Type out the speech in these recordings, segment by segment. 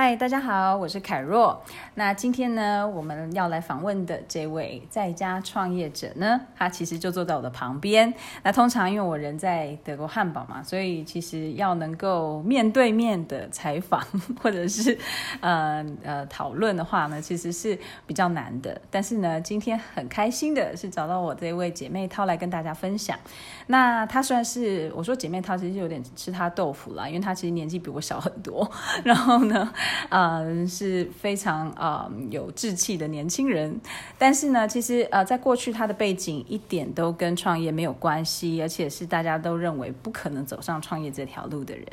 嗨，大家好，我是凯若。那今天呢，我们要来访问的这位在家创业者呢，他其实就坐在我的旁边。那通常因为我人在德国汉堡嘛，所以其实要能够面对面的采访或者是呃呃讨论的话呢，其实是比较难的。但是呢，今天很开心的是找到我这位姐妹淘来跟大家分享。那她算是我说姐妹淘，其实有点吃她豆腐啦，因为她其实年纪比我小很多。然后呢，呃，是非常呃有志气的年轻人，但是呢，其实呃，在过去他的背景一点都跟创业没有关系，而且是大家都认为不可能走上创业这条路的人。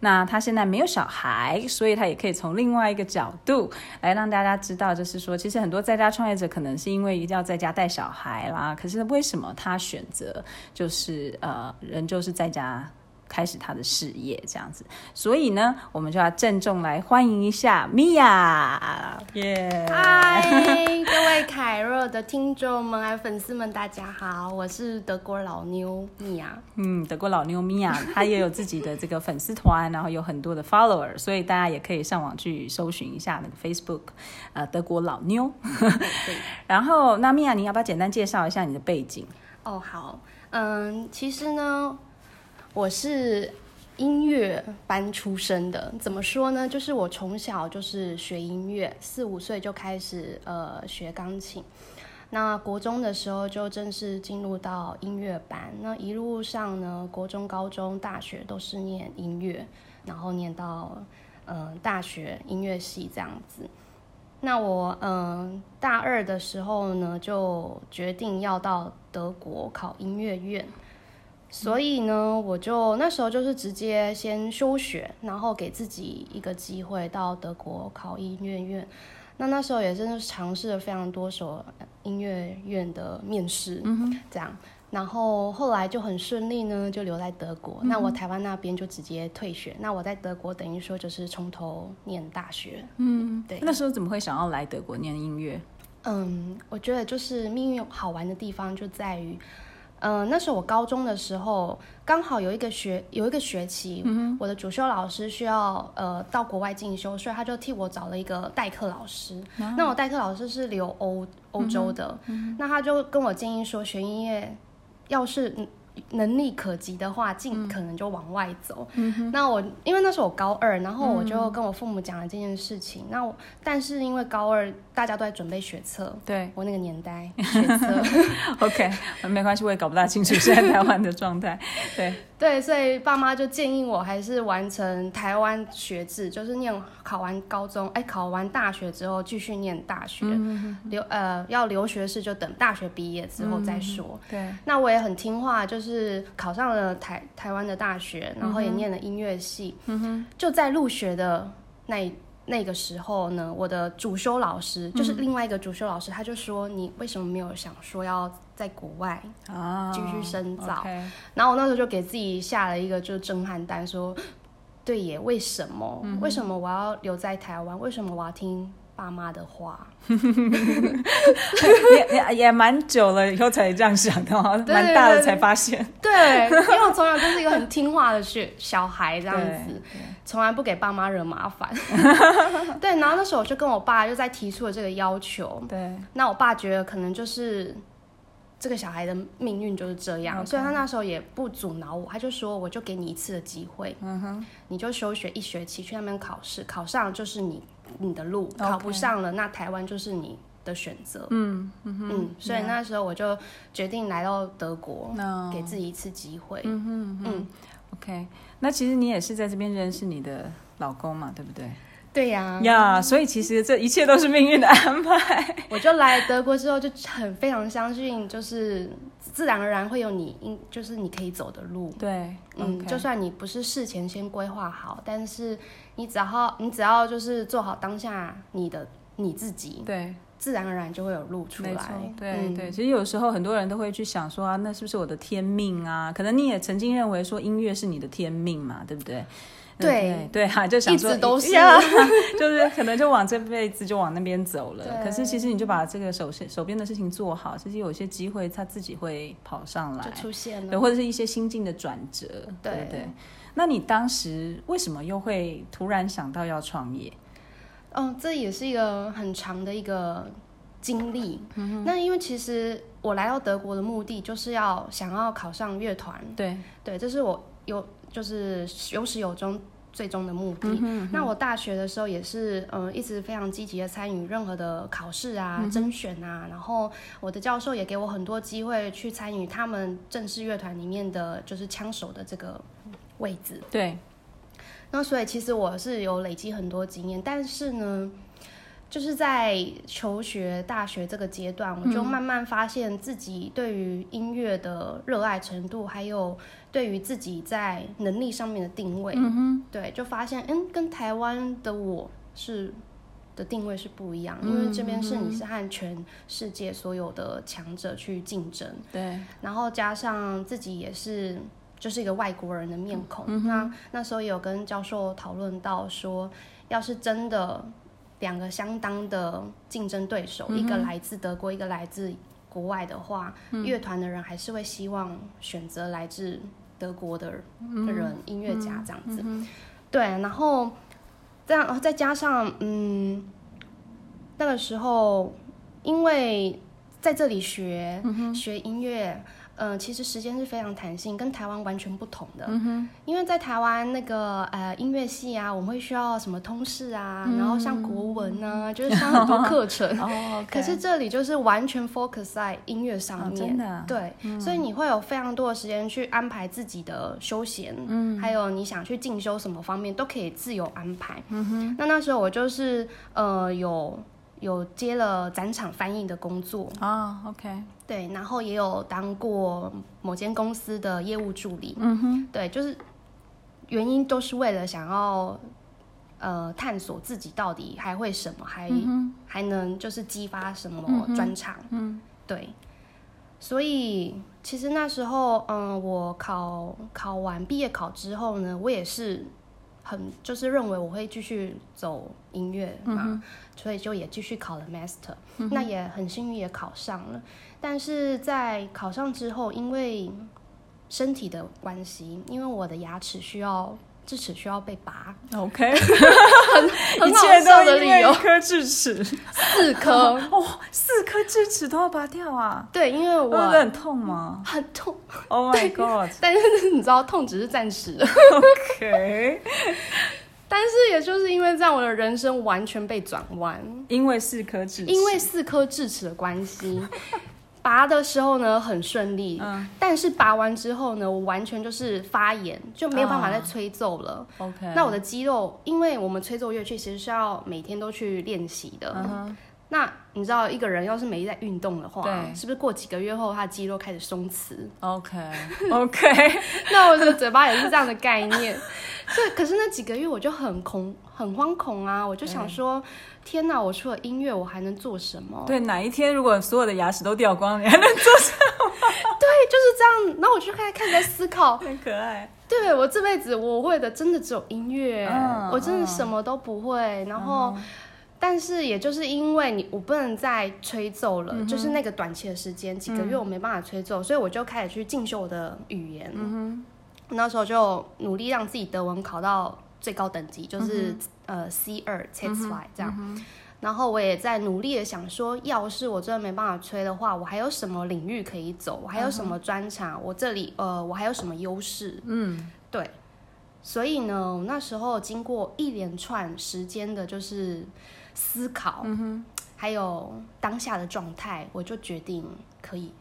那他现在没有小孩，所以他也可以从另外一个角度来让大家知道，就是说，其实很多在家创业者可能是因为一定要在家带小孩啦，可是为什么他选择就是呃，人就是在家。开始他的事业这样子，所以呢，我们就要郑重来欢迎一下米娅，耶！嗨，各位凯若的听众们还有粉丝们，大家好，我是德国老妞米娅。嗯，德国老妞米娅，她也有自己的这个粉丝团，然后有很多的 follower，所以大家也可以上网去搜寻一下那个 Facebook，呃，德国老妞。然后，那米娅，你要不要简单介绍一下你的背景？哦，好，嗯，其实呢。我是音乐班出身的，怎么说呢？就是我从小就是学音乐，四五岁就开始呃学钢琴。那国中的时候就正式进入到音乐班，那一路上呢，国中、高中、大学都是念音乐，然后念到呃大学音乐系这样子。那我嗯、呃、大二的时候呢，就决定要到德国考音乐院。所以呢，我就那时候就是直接先休学，然后给自己一个机会到德国考音乐院。那那时候也真的是尝试了非常多所音乐院的面试，这样。然后后来就很顺利呢，就留在德国。嗯、那我台湾那边就直接退学。那我在德国等于说就是从头念大学。嗯，对。那时候怎么会想要来德国念音乐？嗯，我觉得就是命运好玩的地方就在于。嗯、呃，那时候我高中的时候，刚好有一个学有一个学期，嗯、我的主修老师需要呃到国外进修，所以他就替我找了一个代课老师。啊、那我代课老师是留欧欧洲的，嗯、那他就跟我建议说，学音乐要是。能力可及的话，尽可能就往外走。嗯、那我因为那时候我高二，然后我就跟我父母讲了这件事情。嗯、那我但是因为高二大家都在准备学测，对我那个年代 学测，OK，没关系，我也搞不大清楚现在台湾的状态。对对，所以爸妈就建议我还是完成台湾学制，就是念考完高中，哎，考完大学之后继续念大学。嗯、留呃要留学是就等大学毕业之后再说。嗯、对，那我也很听话，就是。是考上了台台湾的大学，然后也念了音乐系。嗯哼，就在入学的那那个时候呢，我的主修老师、嗯、就是另外一个主修老师，他就说：“你为什么没有想说要在国外啊继续深造？” oh. 然后我那时候就给自己下了一个就震撼弹，说：“对耶，为什么？嗯、为什么我要留在台湾？为什么我要听？”爸妈的话，也也也蛮久了以后才这样想的，蛮大了才发现。对，因为我从小就是一个很听话的学小孩，这样子，从来不给爸妈惹麻烦。对，然后那时候我就跟我爸就在提出了这个要求。对，那我爸觉得可能就是这个小孩的命运就是这样所以他那时候也不阻挠我，他就说我就给你一次的机会，嗯哼，你就休学一学期去那边考试，考上就是你。你的路考不上了那台湾就是你的选择。嗯嗯嗯，所以那时候我就决定来到德国.给自己一次机会。嗯嗯嗯，OK。那其实你也是在这边认识你的老公嘛，对不对？对呀呀所以其实这一切都是命运的安排。我就来德国之后就很非常相信，就是自然而然会有你应就是你可以走的路。对，嗯，Okay. 就算你不是事前先规划好，但是你只要你只要就是做好当下你的你自己，对，自然而然就会有路出来。对、嗯、对，其实有时候很多人都会去想说啊，那是不是我的天命啊？可能你也曾经认为说音乐是你的天命嘛，对不对？对对哈，就想说，一直都是，就是可能就往这辈子就往那边走了。可是其实你就把这个手手边的事情做好，其实有些机会他自己会跑上来，就出现了，对，或者是一些心境的转折，对对。那你当时为什么又会突然想到要创业？嗯，这也是一个很长的一个经历。嗯、那因为其实我来到德国的目的就是要想要考上乐团。对对，这是我有就是有始有终。最终的目的。嗯哼嗯哼。那我大学的时候也是，嗯、呃，一直非常积极的参与任何的考试啊、甄、嗯、选啊。然后我的教授也给我很多机会去参与他们正式乐团里面的就是枪手的这个位置。对。那所以其实我是有累积很多经验，但是呢，就是在求学大学这个阶段，我就慢慢发现自己对于音乐的热爱程度，还有。对于自己在能力上面的定位，对，就发现，嗯，跟台湾的我是的定位是不一样，嗯，因为这边是你是和全世界所有的强者去竞争，对，然后加上自己也是就是一个外国人的面孔，嗯，那那时候也有跟教授讨论到说，要是真的两个相当的竞争对手，嗯，一个来自德国，一个来自国外的话，嗯，乐团的人还是会希望选择来自。德国的人，嗯、音乐家这样子，对，然后这样再加上，嗯，那个时候因为在这里学、嗯、学音乐。嗯、呃，其实时间是非常弹性，跟台湾完全不同的。嗯哼，因为在台湾那个呃音乐系啊，我们会需要什么通识啊，嗯、然后像国文啊，就是上很多课程。哦，可是这里就是完全 focus 在音乐上面。哦、真的。对、嗯，所以你会有非常多的时间去安排自己的休闲，嗯，还有你想去进修什么方面都可以自由安排。嗯哼，那那时候我就是呃有。有接了展场翻译的工作。啊、oh,，OK，对，然后也有当过某间公司的业务助理，嗯哼，对，就是原因都是为了想要呃探索自己到底还会什么，还、嗯、还能就是激发什么专长，嗯，对，所以其实那时候嗯、呃，我考考完毕业考之后呢，我也是。很就是认为我会继续走音乐嘛、嗯，所以就也继续考了 master，、嗯、那也很幸运也考上了。但是在考上之后，因为身体的关系，因为我的牙齿需要。智齿需要被拔，OK，很很好笑的理由。一颗智齿，四颗 哦，四颗智齿都要拔掉啊？对，因为我会很痛吗？很痛，Oh my God！但是你知道，痛只是暂时的，OK。但是也就是因为这样，我的人生完全被转弯，因为四颗智齿，因为四颗智齿的关系。拔的时候呢，很顺利，嗯，但是拔完之后呢，我完全就是发炎，就没有办法再吹奏了。Oh, OK，那我的肌肉，因为我们吹奏乐器其实是要每天都去练习的。Uh. 那你知道，一个人要是没在运动的话，是不是过几个月后，他的肌肉开始松弛？OK，OK，那我的嘴巴也是这样的概念。对，可是那几个月我就很恐、很惶恐啊！我就想说，天哪，我除了音乐，我还能做什么？对，哪一天如果所有的牙齿都掉光，你还能做什么？对，就是这样。然后我就开始开始在思考，很可爱。对，我这辈子我会的真的只有音乐，嗯，我真的什么都不会。然后。嗯但是，也就是因为你，我不能再吹奏了，嗯、就是那个短期的时间，几个月我没办法吹奏，嗯、所以我就开始去进修我的语言。嗯、那时候就努力让自己德文考到最高等级，就是、嗯、呃 C 二 C2 这样、嗯。然后我也在努力的想说，要是我真的没办法吹的话，我还有什么领域可以走？我还有什么专长、嗯？我这里呃，我还有什么优势？嗯，对。所以呢，那时候经过一连串时间的，就是。思考，嗯哼，还有当下的状态，我就决定可以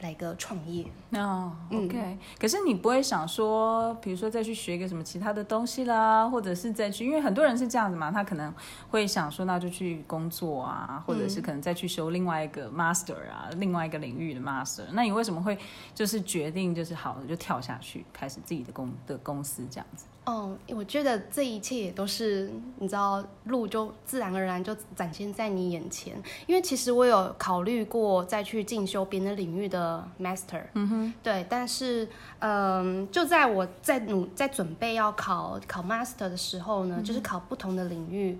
来个创业。哦，OK，嗯。可是你不会想说，比如说再去学一个什么其他的东西啦，或者是再去，因为很多人是这样子嘛，他可能会想说，那就去工作啊，或者是可能再去修另外一个 master 啊，另外一个领域的 master。那你为什么会就是决定就是好了就跳下去，开始自己的公的公司这样子？哦，我觉得这一切也都是你知道，路就自然而然就展现在你眼前。因为其实我有考虑过再去进修别的领域的 master，嗯哼，对。但是，嗯、呃，就在我在努在准备要考考 master 的时候呢、嗯，就是考不同的领域，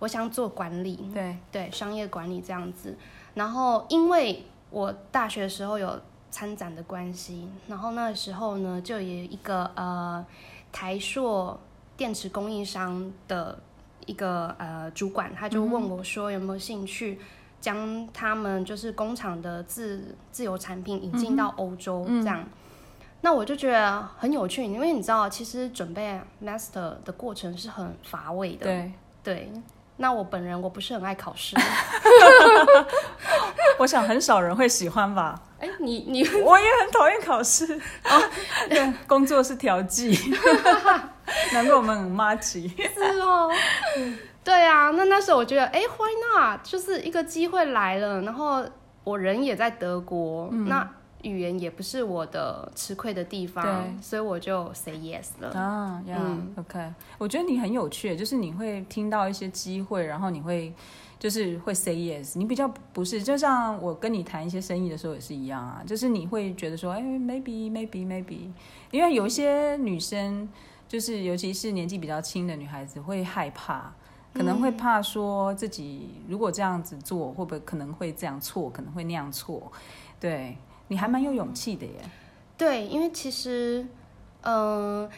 我想做管理，对对，商业管理这样子。然后，因为我大学的时候有参展的关系，然后那个时候呢，就有一个呃。台硕电池供应商的一个呃主管，他就问我说有没有兴趣将他们就是工厂的自自由产品引进到欧洲这样。那我就觉得很有趣，因为你知道，其实准备 master 的过程是很乏味的。对对。那我本人我不是很爱考试，我想很少人会喜欢吧。哎、欸，你你 我也很讨厌考试哦。对，工作是调剂，难怪我们很妈吉。是哦。对啊，那那时候我觉得，哎、欸、，Why not？就是一个机会来了，然后我人也在德国，嗯、那。语言也不是我的吃亏的地方，所以我就 say yes 了。啊，呀、yeah，OK，我觉得你很有趣，就是你会听到一些机会，然后你会就是会 say yes。你比较不是，就像我跟你谈一些生意的时候也是一样啊，就是你会觉得说，哎，maybe，maybe，maybe，因为有一些女生，就是尤其是年纪比较轻的女孩子，会害怕，可能会怕说自己如果这样子做，会不会可能会这样错，可能会那样错，对。你还蛮有勇气的耶。对，因为其实，嗯、呃，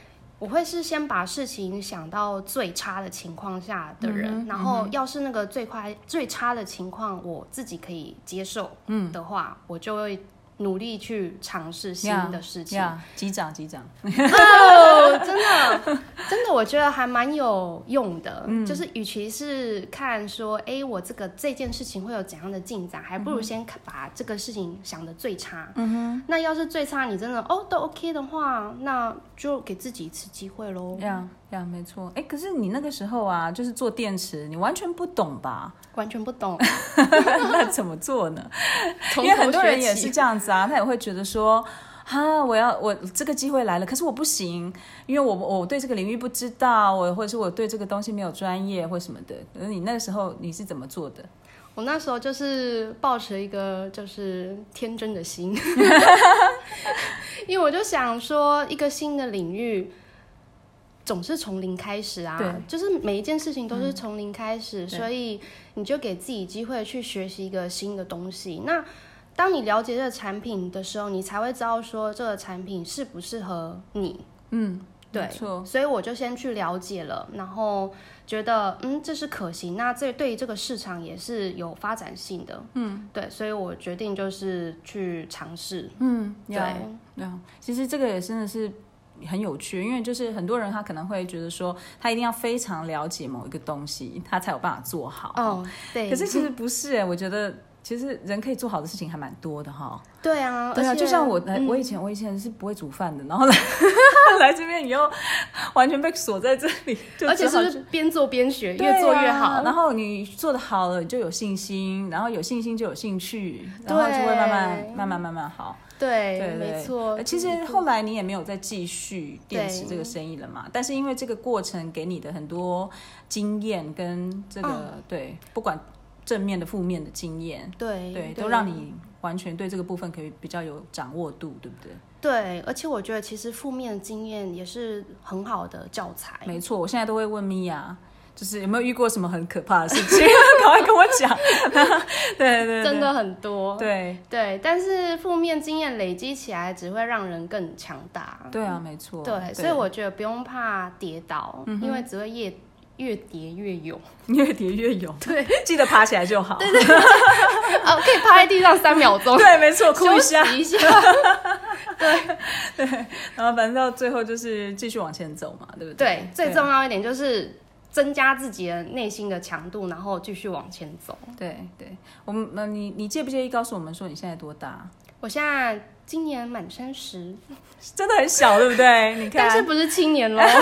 我会是先把事情想到最差的情况下的人，嗯、然后要是那个最快最差的情况我自己可以接受的话，嗯、我就会。努力去尝试新的事情，击掌击掌哦，真的真的，我觉得还蛮有用的。嗯、就是与其是看说，哎、欸，我这个这件事情会有怎样的进展，还不如先把这个事情想的最差。嗯哼，那要是最差，你真的哦都 OK 的话，那就给自己一次机会喽。呀呀，没错。哎、欸，可是你那个时候啊，就是做电池，你完全不懂吧？完全不懂，那怎么做呢？因为很多人也是这样子啊，他也会觉得说，哈，我要我这个机会来了，可是我不行，因为我我对这个领域不知道，我或者是我对这个东西没有专业或什么的。可是你那个时候你是怎么做的？我那时候就是抱持一个就是天真的心，因为我就想说一个新的领域。总是从零开始啊，就是每一件事情都是从零开始，嗯、所以你就给自己机会去学习一个新的东西。那当你了解这个产品的时候，你才会知道说这个产品适不适合你。嗯，对，错。所以我就先去了解了，然后觉得嗯这是可行，那这对于这个市场也是有发展性的。嗯，对，所以我决定就是去尝试。嗯，对，对，其实这个也真的是。很有趣，因为就是很多人他可能会觉得说，他一定要非常了解某一个东西，他才有办法做好。哦，对。可是其实不是哎，我觉得其实人可以做好的事情还蛮多的哈。对啊，对啊，就像我，我以前我以前是不会煮饭的，然后来 来这边以后，完全被锁在这里，而且是边做边学，越做越好。然后你做的好了，你就有信心，然后有信心就有兴趣，然后就会慢慢慢慢慢慢好。对，没错。其实后来你也没有再继续电池这个生意了嘛？但是因为这个过程给你的很多经验跟这个、嗯、对，不管正面的、负面的经验，对对，都让你完全对这个部分可以比较有掌握度，对不对？对，而且我觉得其实负面的经验也是很好的教材。没错，我现在都会问米娅。就是有没有遇过什么很可怕的事情？赶快跟我讲。对对对，真的很多。对对，但是负面经验累积起来只会让人更强大。对啊，没错。对，所以我觉得不用怕跌倒，因为只会越越跌越勇，越跌越勇。对，记得爬起来就好。对对对。哦，可以趴在地上三秒钟。对，没错，哭一下。一下。对对，然后反正到最后就是继续往前走嘛，对不对？对，最重要一点就是。增加自己的内心的强度，然后继续往前走。对对，我们那你你介不介意告诉我们说你现在多大？我现在今年满三十，真的很小，对不对？你看，但是不是青年喽？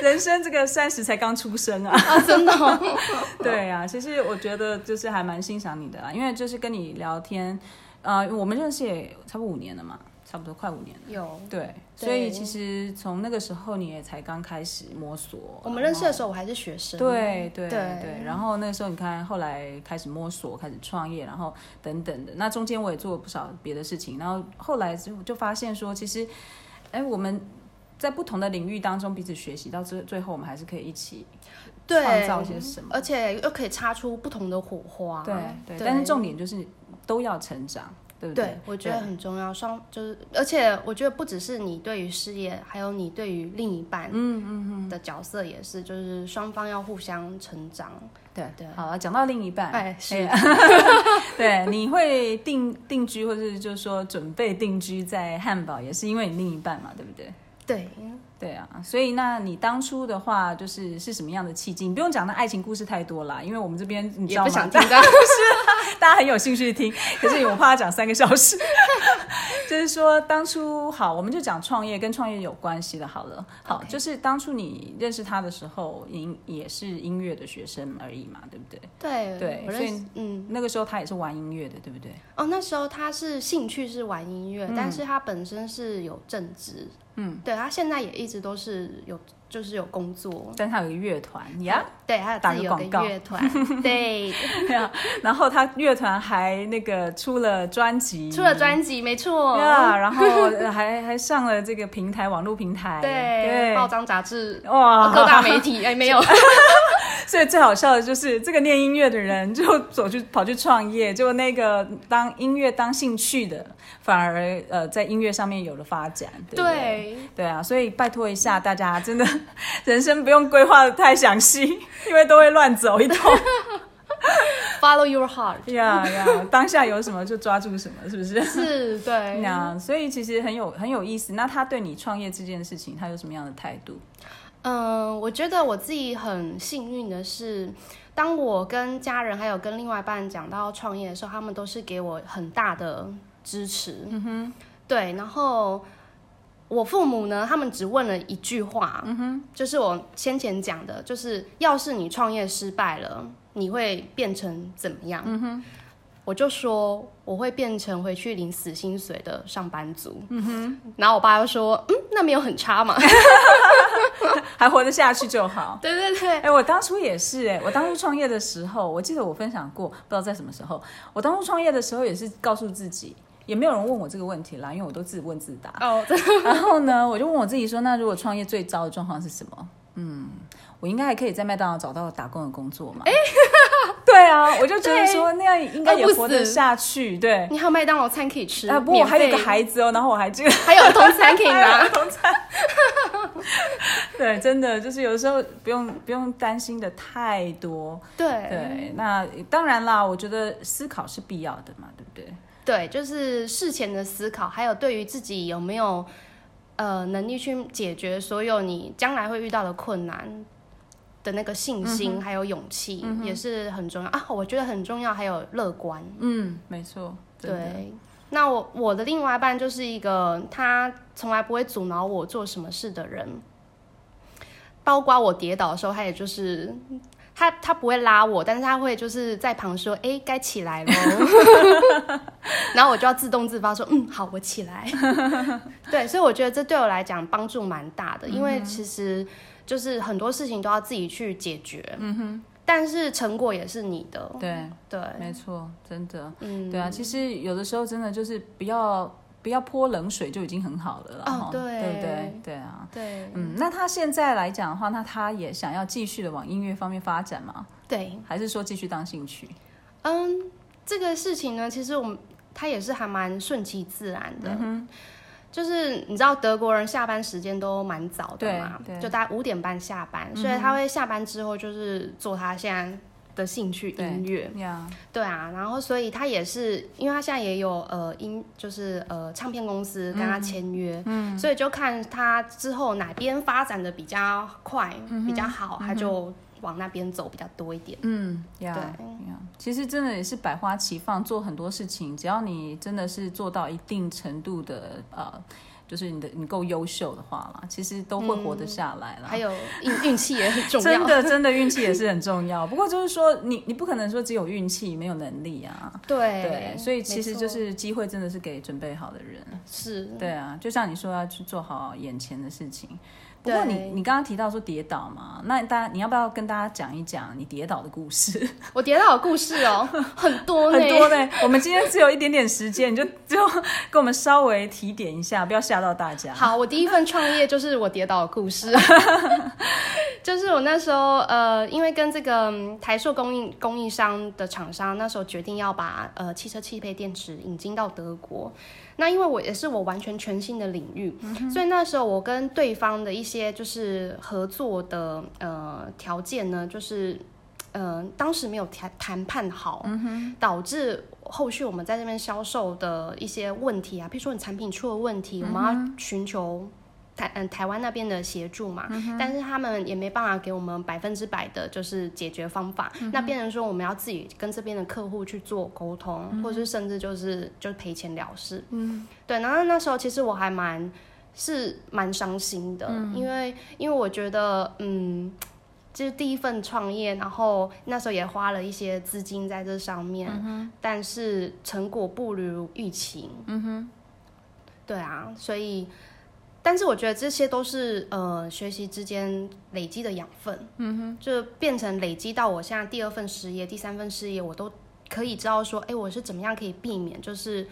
人生这个三十才刚出生啊！啊，真的哦？对啊，其实我觉得就是还蛮欣赏你的啦，因为就是跟你聊天，呃，我们认识也差不多五年了嘛。差不多快五年了，有对，所以其实从那个时候你也才刚开始摸索。我们认识的时候我还是学生，对对对，对。然后那个时候你看，后来开始摸索，开始创业，然后等等的。那中间我也做了不少别的事情，然后后来就就发现说，其实，哎，我们在不同的领域当中彼此学习，到最最后我们还是可以一起创造些什么，而且又可以擦出不同的火花。对对，对但是重点就是都要成长。对不对？对，我觉得很重要。双就是，而且我觉得不只是你对于事业，还有你对于另一半，嗯嗯嗯的角色也是，就是双方要互相成长。对对，好了，讲到另一半，哎，是，对，你会定定居，或者是就是说准备定居在汉堡，也是因为你另一半嘛，对不对？对。对啊，所以那你当初的话，就是是什么样的契机？你不用讲那爱情故事太多啦，因为我们这边你知道吗？也不想听到，是大家很有兴趣听，可是我怕他讲三个小时。就是说，当初好，我们就讲创业跟创业有关系的，好了，好.就是当初你认识他的时候，音也是音乐的学生而已嘛，对不对？对对，所以嗯，那个时候他也是玩音乐的，对不对？哦，那时候他是兴趣是玩音乐，嗯、但是他本身是有正职。嗯，对，他现在也一直都是有，就是有工作，但他有个乐团呀，对，他有自己有个乐团，对，然后他乐团还那个出了专辑，出了专辑，没错，呀，然后还还上了这个平台，网络平台，对，报章杂志，哇，各大媒体，哎，没有。所以最好笑的就是这个念音乐的人就走去跑去创业，就那个当音乐当兴趣的，反而呃在音乐上面有了发展。对对，对啊，所以拜托一下大家，真的人生不用规划的太详细，因为都会乱走一通。Follow your heart。呀呀，当下有什么就抓住什么，是不是？是，对。那所以其实很有很有意思。那他对你创业这件事情，他有什么样的态度？嗯，我觉得我自己很幸运的是，当我跟家人还有跟另外一半讲到创业的时候，他们都是给我很大的支持。嗯哼，对。然后我父母呢，他们只问了一句话，嗯哼，就是我先前讲的，就是要是你创业失败了，你会变成怎么样？嗯哼。我就说我会变成回去领死薪水的上班族，嗯哼，然后我爸又说，嗯，那没有很差嘛，还活得下去就好。对对对，哎、欸，我当初也是、欸，哎，我当初创业的时候，我记得我分享过，不知道在什么时候，我当初创业的时候也是告诉自己，也没有人问我这个问题啦，因为我都自问自答。哦，然后呢，我就问我自己说，那如果创业最糟的状况是什么？嗯，我应该还可以在麦当劳找到打工的工作嘛？欸对啊，我就觉得说那样应该也活得下去。对，你还有麦当劳餐可以吃啊，不过我还有个孩子哦，然后我还这个 还有儿童餐可以拿，儿童餐。对，真的就是有的时候不用不用担心的太多。对对，那当然啦，我觉得思考是必要的嘛，对不对？对，就是事前的思考，还有对于自己有没有呃能力去解决所有你将来会遇到的困难。的那个信心还有勇气也是很重要、嗯、啊，我觉得很重要，还有乐观。嗯，没错。对，那我我的另外一半就是一个他从来不会阻挠我做什么事的人，包括我跌倒的时候，他也就是他他不会拉我，但是他会就是在旁说：“哎，该起来了。”然后我就要自动自发说：“嗯，好，我起来。” 对，所以我觉得这对我来讲帮助蛮大的，因为其实。就是很多事情都要自己去解决，嗯哼，但是成果也是你的，对对，没错，真的，嗯，对啊，其实有的时候真的就是不要不要泼冷水就已经很好了，哦，对，对不对？对啊，对，嗯，那他现在来讲的话，那他也想要继续的往音乐方面发展吗？对，还是说继续当兴趣？嗯，这个事情呢，其实我们他也是还蛮顺其自然的，嗯哼。就是你知道德国人下班时间都蛮早的嘛，就大概五点半下班，嗯、所以他会下班之后就是做他现在的兴趣音乐，对，对啊，然后所以他也是，因为他现在也有呃音，就是呃唱片公司跟他签约，嗯，所以就看他之后哪边发展的比较快，嗯、比较好，他就。往那边走比较多一点，嗯，对。呀，其实真的也是百花齐放，做很多事情，只要你真的是做到一定程度的，呃，就是你的你够优秀的话啦，其实都会活得下来了。还有运运气也很重要，真的真的运气也是很重要。不过就是说，你你不可能说只有运气没有能力啊，对对，所以其实就是机会真的是给准备好的人，是。对啊，就像你说要去做好眼前的事情。不过你你刚刚提到说跌倒嘛，那大家你要不要跟大家讲一讲你跌倒的故事？我跌倒的故事哦，很多呢，很多呢。我们今天只有一点点时间，你就 就跟我们稍微提点一下，不要吓到大家。好，我第一份创业就是我跌倒的故事，就是我那时候呃，因为跟这个台塑供应供应商的厂商，那时候决定要把呃汽车汽配电池引进到德国。那因为我也是我完全全新的领域，嗯、所以那时候我跟对方的一些就是合作的呃条件呢，就是呃当时没有谈谈判好，嗯、导致后续我们在这边销售的一些问题啊，譬如说你产品出了问题，嗯、我们要寻求。台嗯，台湾那边的协助嘛，嗯，但是他们也没办法给我们百分之百的，就是解决方法。嗯、那变成说我们要自己跟这边的客户去做沟通，嗯、或是甚至就是就赔钱了事。嗯，对。然后那时候其实我还蛮是蛮伤心的，嗯、因为因为我觉得嗯，就是第一份创业，然后那时候也花了一些资金在这上面，嗯，但是成果不如预期。嗯哼，对啊，所以。但是我觉得这些都是呃学习之间累积的养分，嗯哼，就变成累积到我现在第二份事业、第三份事业，我都可以知道说，哎，我是怎么样可以避免，就是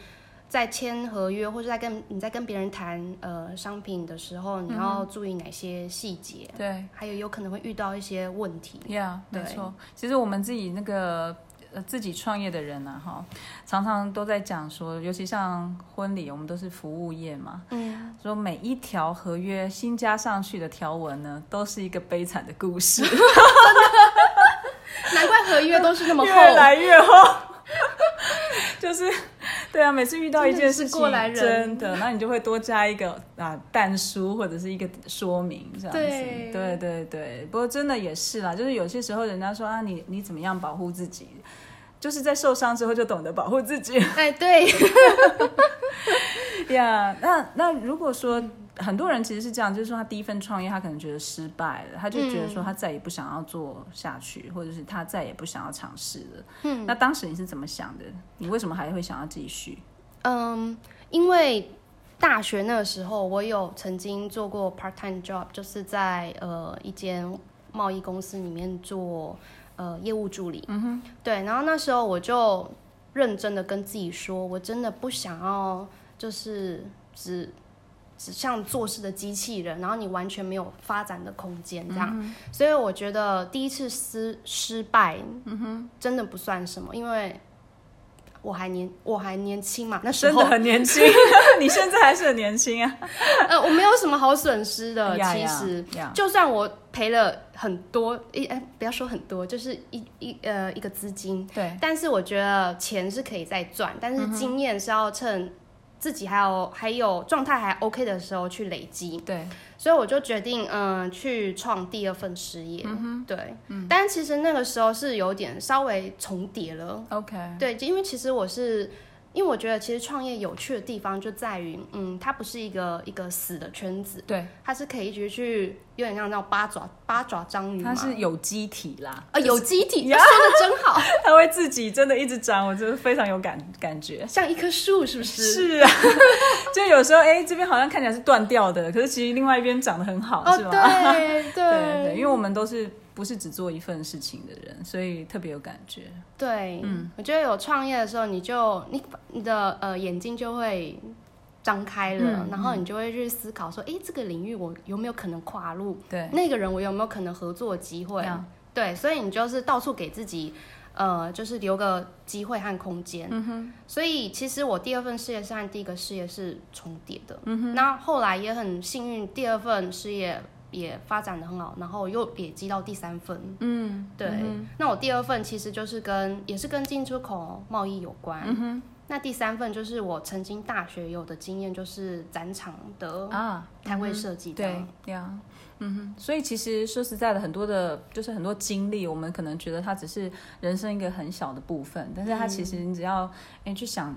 在签合约或者在跟你在跟别人谈呃商品的时候，你要注意哪些细节，对、嗯，还有有可能会遇到一些问题，Yeah，没错。其实我们自己那个。自己创业的人呢、啊，哈，常常都在讲说，尤其像婚礼，我们都是服务业嘛，嗯，说每一条合约新加上去的条文呢，都是一个悲惨的故事 难怪合约都是那么厚，越来越厚，就是，对啊，每次遇到一件事情，过来人。真的，那你就会多加一个啊但书或者是一个说明这样子，对，对对对，不过真的也是啦，就是有些时候人家说啊，你你怎么样保护自己？就是在受伤之后就懂得保护自己。哎，对，呀、yeah，那那如果说很多人其实是这样，就是说他第一份创业，他可能觉得失败了，他就觉得说他再也不想要做下去，嗯、或者是他再也不想要尝试了。嗯，那当时你是怎么想的？你为什么还会想要继续？嗯，因为大学那个时候，我有曾经做过 part time job，就是在呃一间贸易公司里面做。呃，业务助理，嗯哼，对，然后那时候我就认真的跟自己说，我真的不想要，就是只只像做事的机器人，然后你完全没有发展的空间这样，嗯，所以我觉得第一次失失败，嗯哼，真的不算什么，因为。我还年我还年轻嘛，那时候真的很年轻。你现在还是很年轻啊。呃，我没有什么好损失的，其实，yeah, yeah, yeah. 就算我赔了很多，一哎，不要说很多，就是一一呃一个资金，对。但是我觉得钱是可以再赚，但是经验是要趁。自己还有还有状态还 OK 的时候去累积，对，所以我就决定嗯去创第二份事业，嗯、对，嗯，但其实那个时候是有点稍微重叠了，OK，对，因为其实我是。因为我觉得其实创业有趣的地方就在于，嗯，它不是一个一个死的圈子，对，它是可以一直去有点像那种八爪八爪章鱼，它是有机体啦，啊，有机体，说的真好，它会自己真的一直长，我觉得非常有感感觉，像一棵树是不是？是啊，就有时候哎，这边好像看起来是断掉的，可是其实另外一边长得很好，哦、是吧？对 对对，因为我们都是。不是只做一份事情的人，所以特别有感觉。对，嗯，我觉得有创业的时候，你就你你的呃眼睛就会张开了，嗯，然后你就会去思考说，哎，这个领域我有没有可能跨入？对，那个人我有没有可能合作的机会？对，所以你就是到处给自己呃，就是留个机会和空间。嗯哼。所以其实我第二份事业是和第一个事业是重叠的。嗯哼。那后来也很幸运，第二份事业。也发展的很好，然后又累积到第三份。嗯，对嗯。那我第二份其实就是跟也是跟进出口贸易有关。嗯。那第三份就是我曾经大学有的经验，就是展场的啊摊位设计。对对啊，嗯哼。所以其实说实在的，很多的，就是很多经历，我们可能觉得它只是人生一个很小的部分，但是它其实你只要哎去想。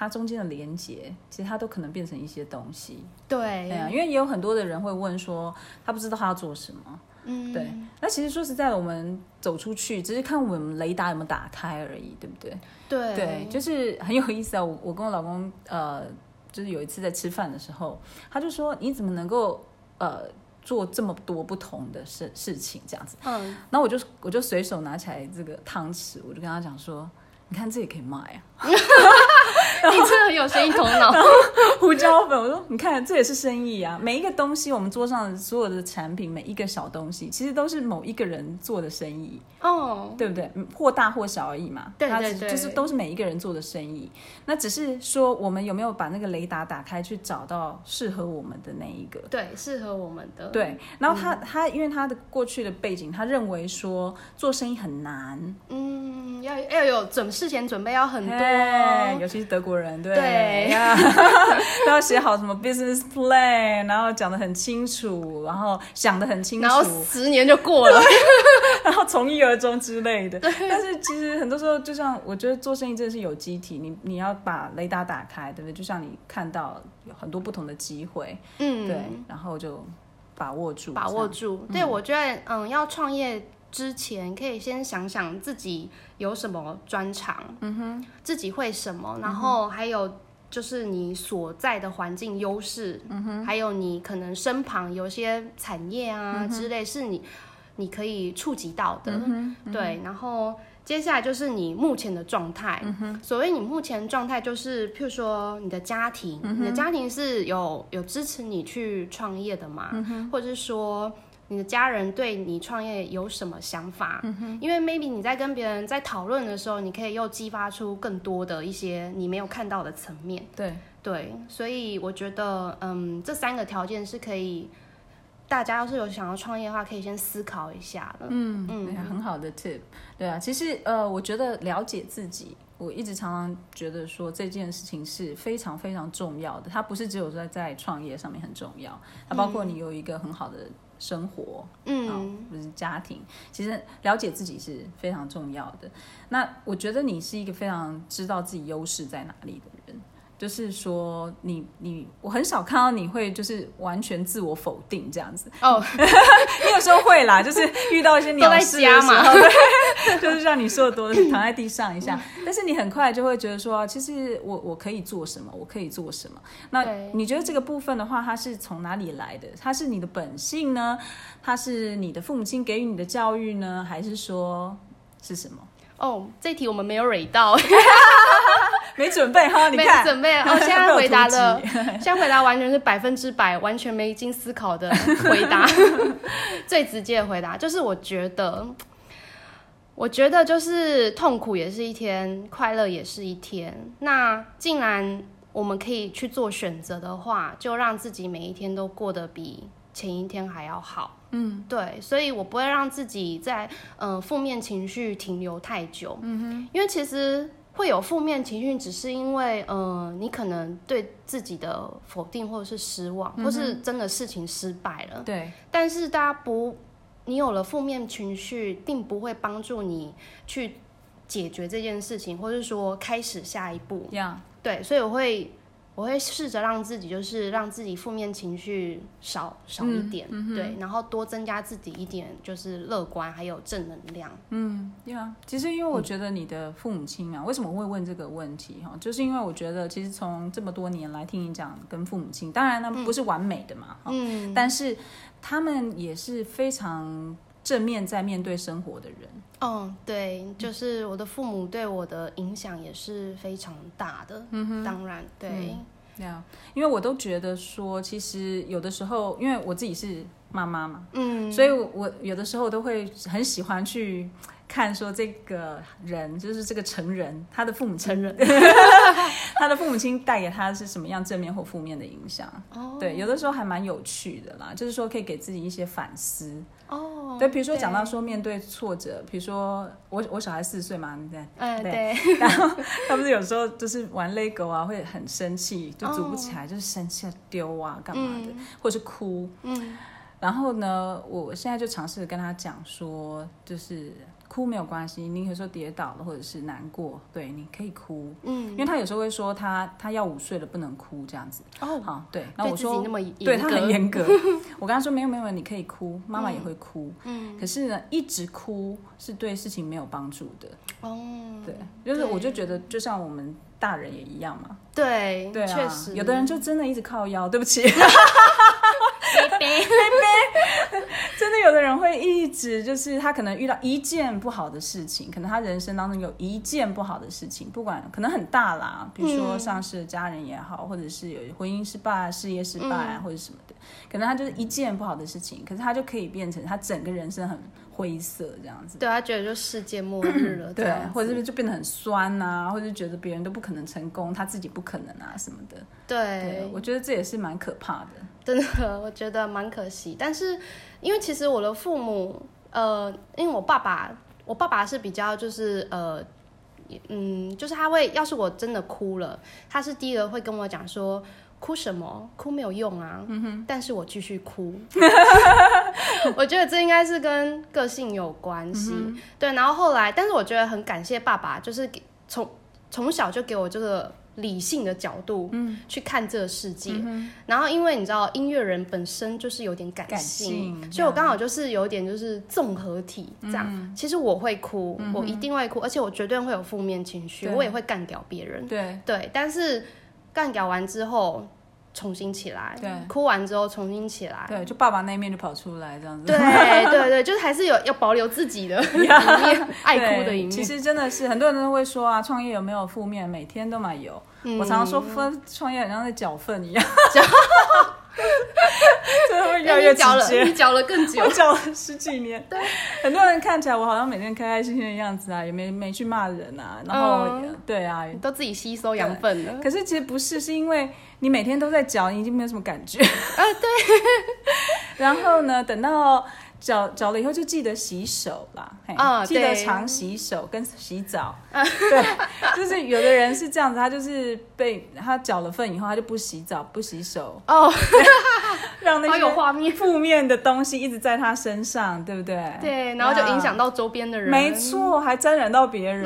它中间的连接，其实它都可能变成一些东西。对，对啊，因为也有很多的人会问说，他不知道他要做什么。嗯，对。那其实说实在的，我们走出去，只是看我们雷达有没有打开而已，对不对？对，对，就是很有意思啊。我我跟我老公，呃，就是有一次在吃饭的时候，他就说：“你怎么能够呃做这么多不同的事事情？”这样子。嗯。然后我就我就随手拿起来这个汤匙，我就跟他讲说。你看这也可以卖啊！你真的很有生意头脑。胡椒粉，我说你看，这也是生意啊。每一个东西，我们桌上的所有的产品，每一个小东西，其实都是某一个人做的生意哦，对不对？或大或小而已嘛。对对对，就是都是每一个人做的生意。那只是说，我们有没有把那个雷达打开，去找到适合我们的那一个？对，适合我们的。对，然后他、嗯、他因为他的过去的背景，他认为说做生意很难。嗯，要要有准事前准备要很多，尤其是德国人，对，对都 要写好什么 business plan，然后讲的很清楚，然后想的很清楚，然后十年就过了，然后从一而终之类的。但是其实很多时候，就像我觉得做生意真的是有机体，你你要把雷达打开，对不对？就像你看到有很多不同的机会，嗯，对，然后就把握住，把握住。对，我觉得，嗯，要创业。之前可以先想想自己有什么专长，嗯哼，自己会什么，然后还有就是你所在的环境优势，嗯哼，还有你可能身旁有些产业啊之类是你你可以触及到的，对，然后接下来就是你目前的状态，嗯哼，所谓你目前状态就是譬如说你的家庭，嗯，你的家庭是有有支持你去创业的嘛？嗯哼，或者是说。你的家人对你创业有什么想法？嗯哼，因为 maybe 你在跟别人在讨论的时候，你可以又激发出更多的一些你没有看到的层面。对对，所以我觉得，嗯，这三个条件是可以，大家要是有想要创业的话，可以先思考一下的。嗯嗯，对啊，很好的 tip。对啊，其实呃，我觉得了解自己，我一直常常觉得说这件事情是非常非常重要的。它不是只有在在创业上面很重要，它包括你有一个很好的。生活，嗯，不是家庭，其实了解自己是非常重要的。那我觉得你是一个非常知道自己优势在哪里的人。就是说你，你你我很少看到你会就是完全自我否定这样子哦。Oh. 你有时候会啦，就是遇到一些鸟事的时候，对，就是像你说的多躺在地上一下，但是你很快就会觉得说，其实我我可以做什么，我可以做什么。那你觉得这个部分的话，它是从哪里来的？它是你的本性呢？它是你的父母亲给予你的教育呢？还是说是什么？哦，oh, 这题我们没有蕊到。没准备哈，你看，没准备哦。现在回答的，现在回答完全是百分之百，完全没经思考的回答。最直接的回答就是，我觉得，我觉得就是痛苦也是一天，快乐也是一天。那既然我们可以去做选择的话，就让自己每一天都过得比前一天还要好。嗯，对，所以我不会让自己在嗯、呃、负面情绪停留太久。嗯哼，因为其实。会有负面情绪，只是因为，呃，你可能对自己的否定，或者是失望，嗯、或是真的事情失败了。对。但是大家不，你有了负面情绪，并不会帮助你去解决这件事情，或是说开始下一步。对，所以我会。我会试着让自己，就是让自己负面情绪少少一点，嗯嗯、对，然后多增加自己一点，就是乐观还有正能量。嗯，对啊，其实因为我觉得你的父母亲啊，嗯、为什么会问这个问题哈？就是因为我觉得其实从这么多年来听你讲跟父母亲，当然呢不是完美的嘛，嗯，但是他们也是非常正面在面对生活的人。哦，对，就是我的父母对我的影响也是非常大的。嗯哼，当然，对，对因为我都觉得说，其实有的时候，因为我自己是妈妈嘛，嗯，所以我有的时候都会很喜欢去。看说这个人就是这个成人，他的父母成人，他的父母亲带给他是什么样正面或负面的影响？哦，对，有的时候还蛮有趣的啦，就是说可以给自己一些反思。哦，对，比如说讲到说面对挫折，比如说我我小孩四岁嘛，对，嗯对，然后他不是有时候就是玩 Lego 啊，会很生气，就组不起来，就是生气丢啊，干嘛的，或者是哭。嗯，然后呢，我现在就尝试跟他讲说，就是。哭没有关系，你有时候跌倒了或者是难过，对，你可以哭，嗯，因为他有时候会说他他要午睡了不能哭这样子，哦，好，对，那我说对他很严格，我跟他说没有没有，你可以哭，妈妈也会哭，嗯，可是呢，一直哭是对事情没有帮助的，哦，对，就是我就觉得就像我们大人也一样嘛，对，对啊，确实，有的人就真的一直靠腰，对不起。真的有的人会一直就是他可能遇到一件不好的事情，可能他人生当中有一件不好的事情，不管可能很大啦，比如说丧失家人也好，或者是有婚姻失败、事业失败啊，或者什么的，可能他就是一件不好的事情，可是他就可以变成他整个人生很灰色这样子。对，他觉得就世界末日了，对，或者是就变得很酸啊，或者是觉得别人都不可能成功，他自己不可能啊什么的。对，对，我觉得这也是蛮可怕的。真的，我觉得蛮可惜。但是，因为其实我的父母，呃，因为我爸爸，我爸爸是比较就是呃，嗯，就是他会，要是我真的哭了，他是第一个会跟我讲说，哭什么？哭没有用啊。但是我继续哭。我觉得这应该是跟个性有关系。嗯、对，然后后来，但是我觉得很感谢爸爸，就是给从从小就给我这个。理性的角度去看这个世界，嗯、然后因为你知道音乐人本身就是有点感性，感性，所以我刚好就是有点就是综合体这样。嗯、其实我会哭，嗯、我一定会哭，而且我绝对会有负面情绪，我也会干掉别人。对对，但是干掉完之后。重新起来，对，哭完之后重新起来，对，就爸爸那一面就跑出来这样子，对对对，就是还是有要保留自己的 一面，爱哭的一面。其实真的是很多人都会说啊，创业有没有负面？每天都蛮有。嗯、我常常说，分创业好像在搅粪一样。真的会越来越直接，你缴了更久，我嚼了十几年。对，很多人看起来我好像每天开开心心的样子啊，也没没去骂人啊，然后、嗯、对啊，都自己吸收养分了。可是其实不是，是因为你每天都在嚼，你已经没有什么感觉。啊，对。然后呢，等到。缴缴了以后就记得洗手啦，啊，记得常洗手跟洗澡，对，就是有的人是这样子，他就是被他缴了份以后，他就不洗澡不洗手，哦，让那些负面的东西一直在他身上，对不对？对，然后就影响到周边的人，没错，还沾染到别人。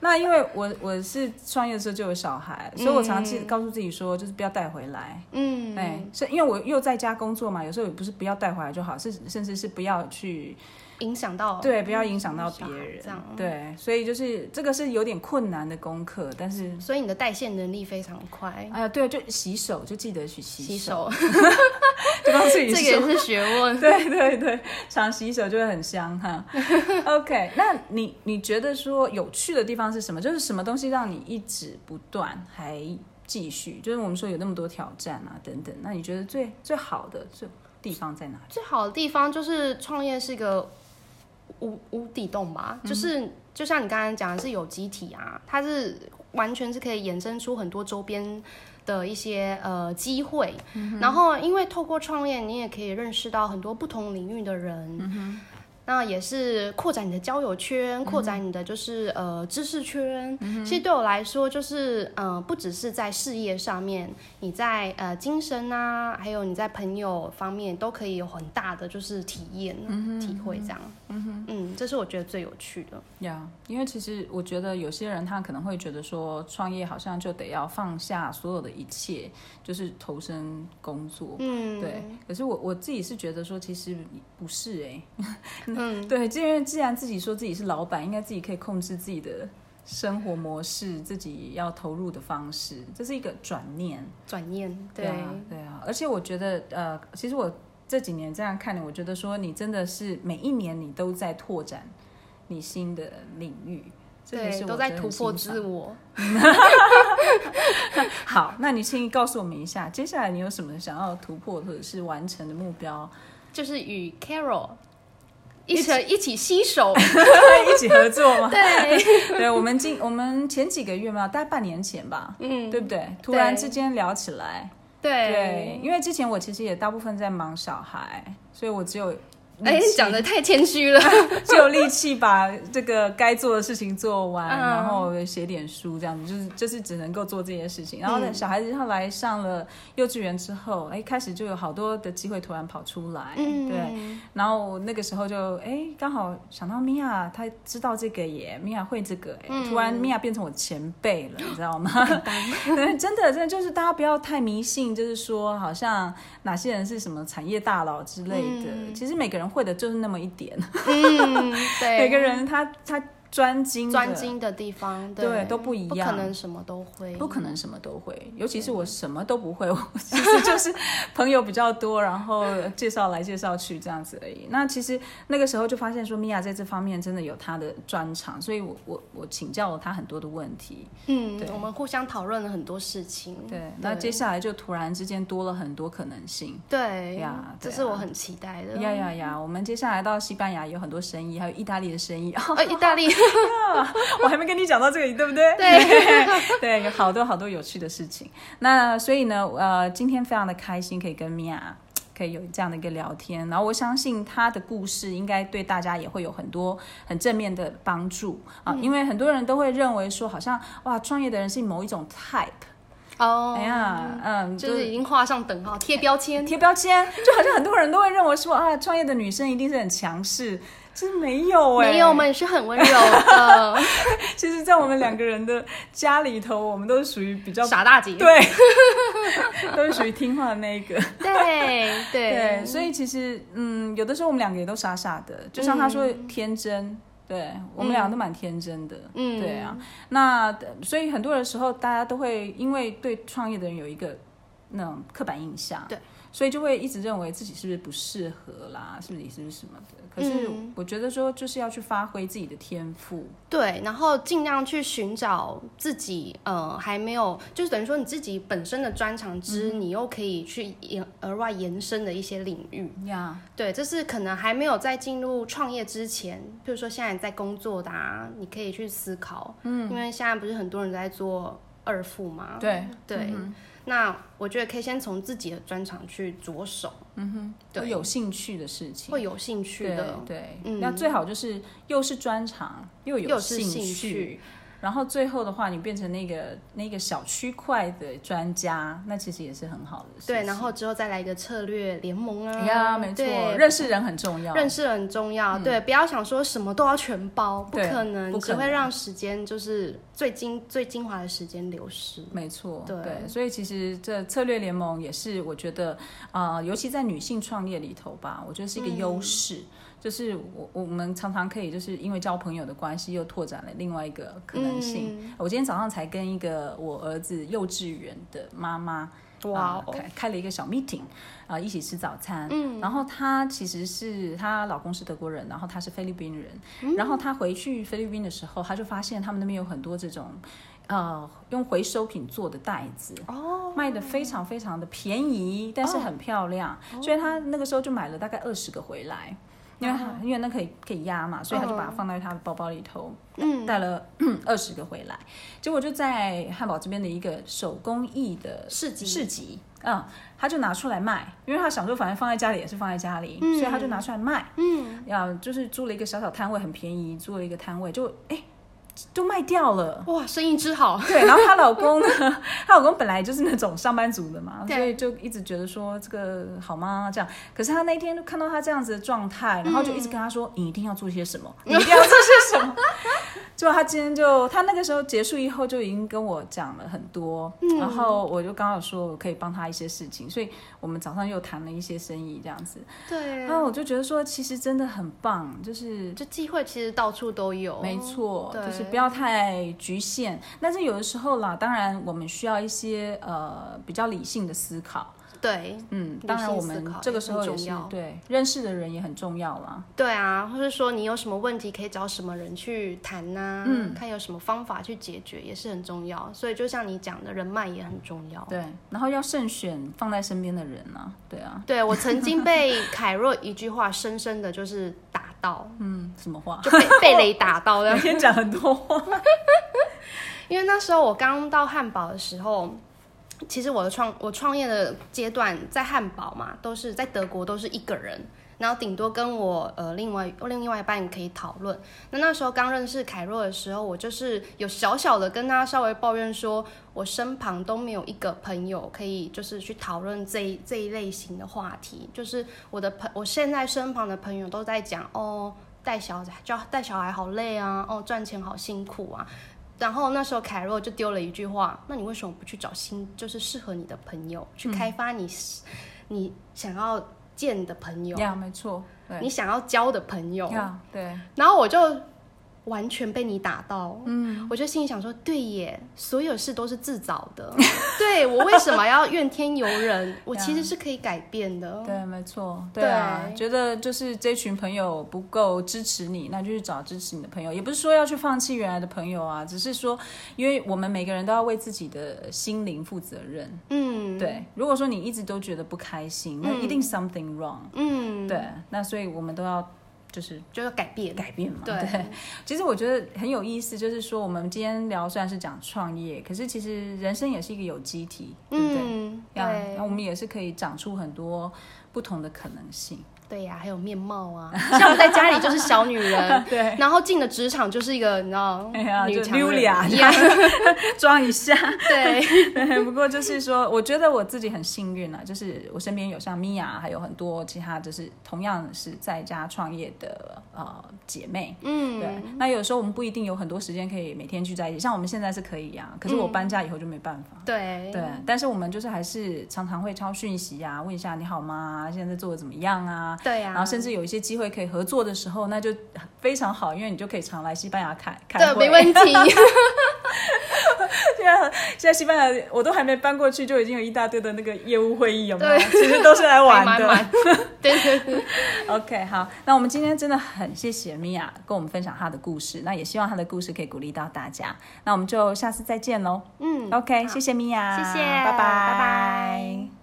那因为我我是创业的时候就有小孩，所以我常常告诉自己说，就是不要带回来。嗯，对，是因为我又在家工作嘛，有时候也不是不要带回来就好，是甚至是不要去影响到，对，不要影响到别人。这样，对，所以就是这个是有点困难的功课，但是所以你的代谢能力非常快。啊，对，就洗手就记得去洗手。洗手 这个也是学问，对对对，常洗手就会很香哈。OK，那你你觉得说有趣的地方是什么？就是什么东西让你一直不断还继续？就是我们说有那么多挑战啊等等，那你觉得最最好的最地方在哪里？最好的地方就是创业是一个无无底洞吧，就是、嗯、就像你刚刚讲的是有机体啊，它是完全是可以衍生出很多周边。的一些呃机会，嗯、然后因为透过创业，你也可以认识到很多不同领域的人。嗯那也是扩展你的交友圈，扩展你的就是、嗯、呃知识圈。其实对我来说，就是呃不只是在事业上面，你在呃精神啊，还有你在朋友方面都可以有很大的就是体验、嗯、体会这样。嗯哼嗯，这是我觉得最有趣的。呀，yeah, 因为其实我觉得有些人他可能会觉得说，创业好像就得要放下所有的一切，就是投身工作。嗯，对。可是我我自己是觉得说，其实不是哎、欸。嗯，对，因为既然自己说自己是老板，应该自己可以控制自己的生活模式，自己要投入的方式，这是一个转念。转念，对，对啊，对啊。而且我觉得，呃，其实我这几年这样看你，我觉得说你真的是每一年你都在拓展你新的领域，对，都在突破自我。好，那你先告诉我们一下，接下来你有什么想要突破或者是完成的目标？就是与 Carol。一起一起携手，一起合作嘛？对，对，我们今我们前几个月嘛，大概半年前吧，嗯，对不对？突然之间聊起来，对，对，因为之前我其实也大部分在忙小孩，所以我只有。哎，讲的太谦虚了，就有力气把这个该做的事情做完，嗯、然后写点书，这样子就是就是只能够做这些事情。然后呢，小孩子后来上了幼稚园之后，哎，开始就有好多的机会突然跑出来，嗯、对。然后那个时候就哎，刚好想到米娅，她知道这个耶，米娅会这个，哎，突然米娅变成我前辈了，你知道吗？真的真的就是大家不要太迷信，就是说好像哪些人是什么产业大佬之类的，嗯、其实每个人。会的就是那么一点，嗯，对，每个人他他专精专精的地方，对，对都不一样，不可能什么都会，不可能什么都会。尤其是我什么都不会，我其实就是朋友比较多，然后介绍来介绍去这样子而已。那其实那个时候就发现说，米娅在这方面真的有她的专长，所以我我我请教了她很多的问题。嗯，对，我们互相讨论了很多事情。对，那接下来就突然之间多了很多可能性。对呀，这是我很期待的。呀呀呀！我们接下来到西班牙有很多生意，还有意大利的生意。哦，意大利。我还没跟你讲到这个，对不对？对，对，有好多好多有趣的事情。那所以呢，呃，今天非常的开心，可以跟米娅可以有这样的一个聊天。然后我相信她的故事应该对大家也会有很多很正面的帮助啊，因为很多人都会认为说，好像哇，创业的人是某一种 type 哦，哎呀，嗯，就是已经画上等号，贴标签，贴标签，就好像很多人都会认为说啊，创业的女生一定是很强势。其实没有哎、欸，没有，我们也是很温柔的。其实，在我们两个人的家里头，我们都是属于比较傻大姐，对，都是属于听话的那一个。对对对，所以其实，嗯，有的时候我们两个也都傻傻的，就像他说天真，嗯、对我们两个都蛮天真的。嗯，对啊。那所以很多的时候，大家都会因为对创业的人有一个那种刻板印象，对。所以就会一直认为自己是不是不适合啦，是不是你是不是什么的？可是我觉得说就是要去发挥自己的天赋，对，然后尽量去寻找自己呃还没有，就是等于说你自己本身的专长之，嗯、你又可以去延额外延伸的一些领域。呀。对，这是可能还没有在进入创业之前，比如说现在你在工作的啊，你可以去思考，嗯，因为现在不是很多人在做二副嘛，对。对。对嗯那我觉得可以先从自己的专长去着手，嗯哼，对，会有兴趣的事情，会有兴趣的，对，对。嗯，那最好就是又是专长又有兴趣。兴趣然后最后的话，你变成那个那个小区块的专家，那其实也是很好的事。对，然后之后再来一个策略联盟啊，呀，没错，认识人很重要，认识人很重要。对，不要想说什么都要全包，不可能，只会让时间就是最精最精华的时间流失。没错，对，所以其实这策略联盟也是我觉得啊，尤其在女性创业里头吧，我觉得是一个优势。就是我我们常常可以就是因为交朋友的关系，又拓展了另外一个可能性。嗯、我今天早上才跟一个我儿子幼稚园的妈妈哇、呃、开开了一个小 meeting 啊、呃，一起吃早餐。嗯，然后她其实是她老公是德国人，然后她是菲律宾人。嗯、然后她回去菲律宾的时候，她就发现他们那边有很多这种呃用回收品做的袋子哦，卖的非常非常的便宜，但是很漂亮，哦、所以她那个时候就买了大概二十个回来。因为因为那可以可以压嘛，所以他就把它放在他的包包里头，嗯，带了 二十个回来，结果就在汉堡这边的一个手工艺的市集市集，嗯，他就拿出来卖，因为他想说反正放在家里也是放在家里，所以他就拿出来卖，嗯，要就是租了一个小小摊位，很便宜，租了一个摊位就哎。都卖掉了哇，生意之好。对，然后她老公呢，她老公本来就是那种上班族的嘛，所以就一直觉得说这个好吗？这样，可是他那天就看到他这样子的状态，然后就一直跟他说：“嗯、你一定要做些什么，你一定要做些什么。” 就他今天就他那个时候结束以后就已经跟我讲了很多，嗯、然后我就刚好说我可以帮他一些事情，所以我们早上又谈了一些生意这样子。对，然后我就觉得说其实真的很棒，就是这机会其实到处都有，没错，就是不要太局限。但是有的时候啦，当然我们需要一些呃比较理性的思考。对，嗯，当然我们这个时候也是对认识的人也很重要啦。对啊，或是说你有什么问题可以找什么人去谈呐、啊？嗯，看有什么方法去解决也是很重要。所以就像你讲的，人脉也很重要。对，然后要慎选放在身边的人啊。对啊，对我曾经被凯若一句话深深的就是打到。嗯，什么话？就被被雷打到的。每天讲很多话。因为那时候我刚到汉堡的时候。其实我的创我创业的阶段在汉堡嘛，都是在德国都是一个人，然后顶多跟我呃另外另外一半可以讨论。那那时候刚认识凯若的时候，我就是有小小的跟他稍微抱怨说，我身旁都没有一个朋友可以就是去讨论这一这一类型的话题。就是我的朋我现在身旁的朋友都在讲哦，带小孩教带小孩好累啊，哦赚钱好辛苦啊。然后那时候凯若就丢了一句话：“那你为什么不去找新，就是适合你的朋友，去开发你，你想要见的朋友？”呀，没错，你想要交的朋友。对。然后我就完全被你打到，嗯，我就心里想说，对耶，所有事都是自找的，对，我为什么要怨天尤人？我其实是可以改变的，对，没错，对。啊，对觉得就是这群朋友不够支持你，那就去找支持你的朋友，也不是说要去放弃原来的朋友啊，只是说，因为我们每个人都要为自己的心灵负责任，嗯，对，如果说你一直都觉得不开心，那一定 something wrong，嗯，对，那所以我们都要。就是就是改变，改变嘛。对，对，其实我觉得很有意思，就是说我们今天聊虽然是讲创业，可是其实人生也是一个有机体，对不对？嗯，对。那我们也是可以长出很多不同的可能性。对呀、啊，还有面貌啊，像我在家里就是小女人，对，然后进了职场就是一个你知道，哎呀，女强人一样，装一下，对，对。不过就是说，我觉得我自己很幸运啊，就是我身边有像米娅，还有很多其他就是同样是在家创业的呃姐妹，嗯，对。那有时候我们不一定有很多时间可以每天聚在一起，像我们现在是可以呀、啊，可是我搬家以后就没办法，嗯、对对。但是我们就是还是常常会抄讯息啊，问一下你好吗？现在做的怎么样啊？对呀、啊，然后甚至有一些机会可以合作的时候，那就非常好，因为你就可以常来西班牙开开会。对，没问题。现 在现在西班牙我都还没搬过去，就已经有一大堆的那个业务会议，有没有？其实都是来玩的。对对对。OK，好，那我们今天真的很谢谢米娅跟我们分享她的故事，那也希望她的故事可以鼓励到大家。那我们就下次再见喽。嗯，OK，谢谢米娅，谢谢，拜拜，拜拜。